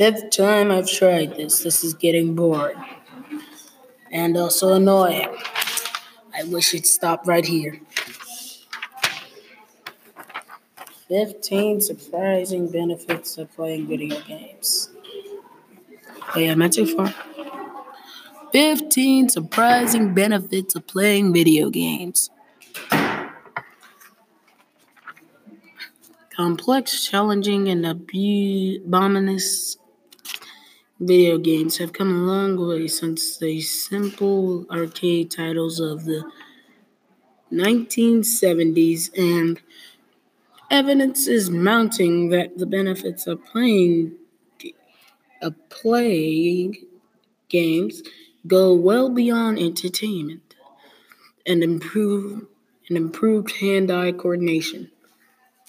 fifth time I've tried this. This is getting boring. And also annoying. I wish it stopped right here. 15 surprising benefits of playing video games. Oh, yeah, am I too far? 15 surprising benefits of playing video games. Complex, challenging, and abominous video games have come a long way since the simple arcade titles of the 1970s, and evidence is mounting that the benefits of playing of playing games go well beyond entertainment and improve and improved hand-eye coordination.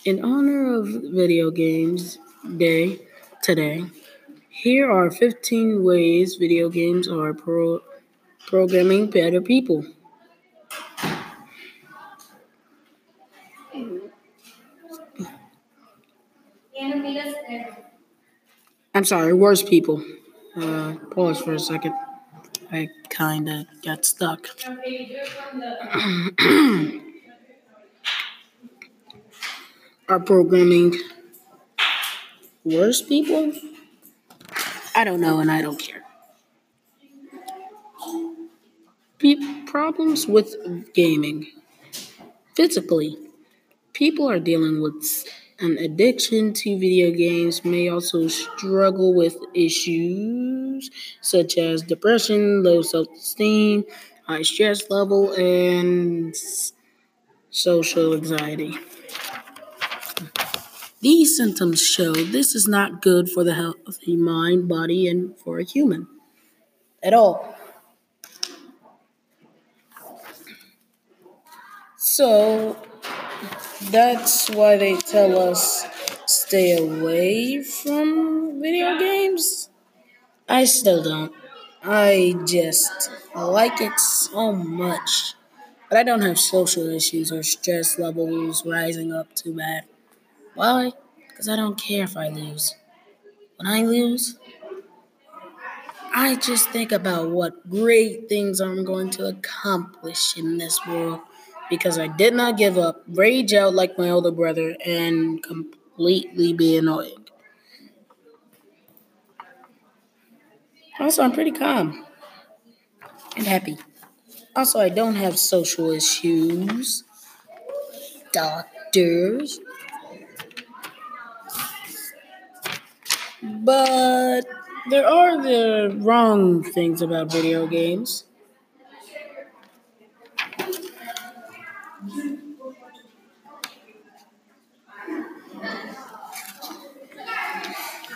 In honor of Video Games Day today, here are 15 ways video games are pro- programming better people. I'm sorry, worse people. Uh, pause for a second. I kinda got stuck. are programming worse people? I don't know, and I don't care. Pe- problems with gaming. Physically, people are dealing with an addiction to video games may also struggle with issues such as depression, low self esteem, high stress level, and social anxiety. These symptoms show this is not good for the healthy mind, body, and for a human at all. So that's why they tell us stay away from video games. I still don't. I just like it so much. But I don't have social issues or stress levels rising up too bad. Why? Because I don't care if I lose. When I lose, I just think about what great things I'm going to accomplish in this world because I did not give up, rage out like my older brother, and completely be annoying. Also, I'm pretty calm and happy. Also, I don't have social issues. Doctors, But there are the wrong things about video games.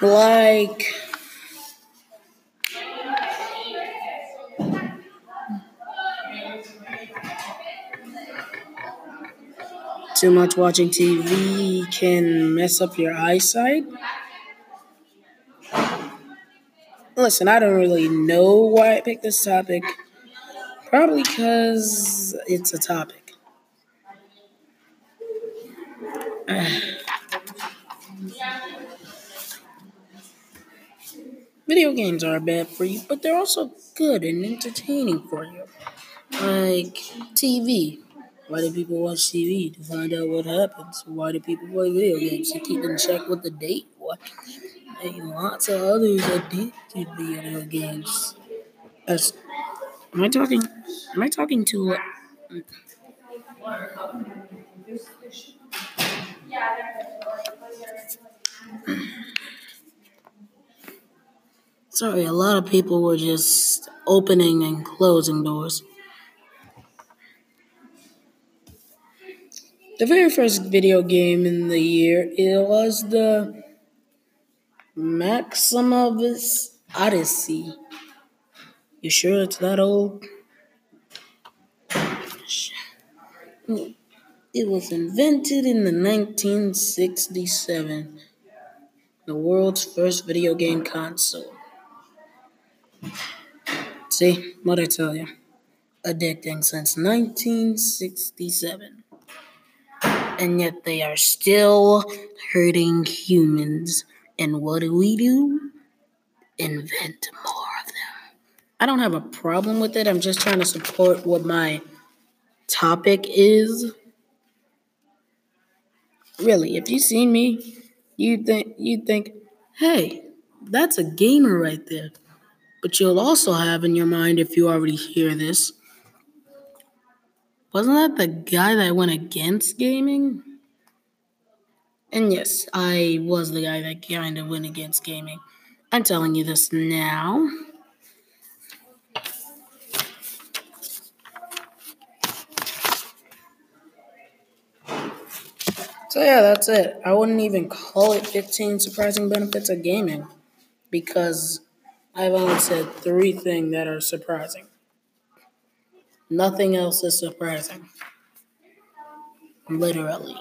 Like too much watching TV can mess up your eyesight. Listen, I don't really know why I picked this topic. Probably because it's a topic. Video games are bad for you, but they're also good and entertaining for you. Like TV. Why do people watch TV? To find out what happens. Why do people play video games? To keep in check with the date? What? And lots of others addicted to video games. As, am I talking? Am I talking to? Sorry, a lot of people were just opening and closing doors. The very first video game in the year it was the Maximus Odyssey. You sure it's that old? It was invented in the 1967, the world's first video game console. See, what I tell you? Addicting since 1967. And yet they are still hurting humans and what do we do? invent more of them. I don't have a problem with it. I'm just trying to support what my topic is. Really, if you see me, you think you think, hey, that's a gamer right there. But you'll also have in your mind, if you already hear this, wasn't that the guy that went against gaming? And yes, I was the guy that kind of went against gaming. I'm telling you this now. So yeah, that's it. I wouldn't even call it 15 surprising benefits of gaming because I've only said three things that are surprising. Nothing else is surprising. Literally.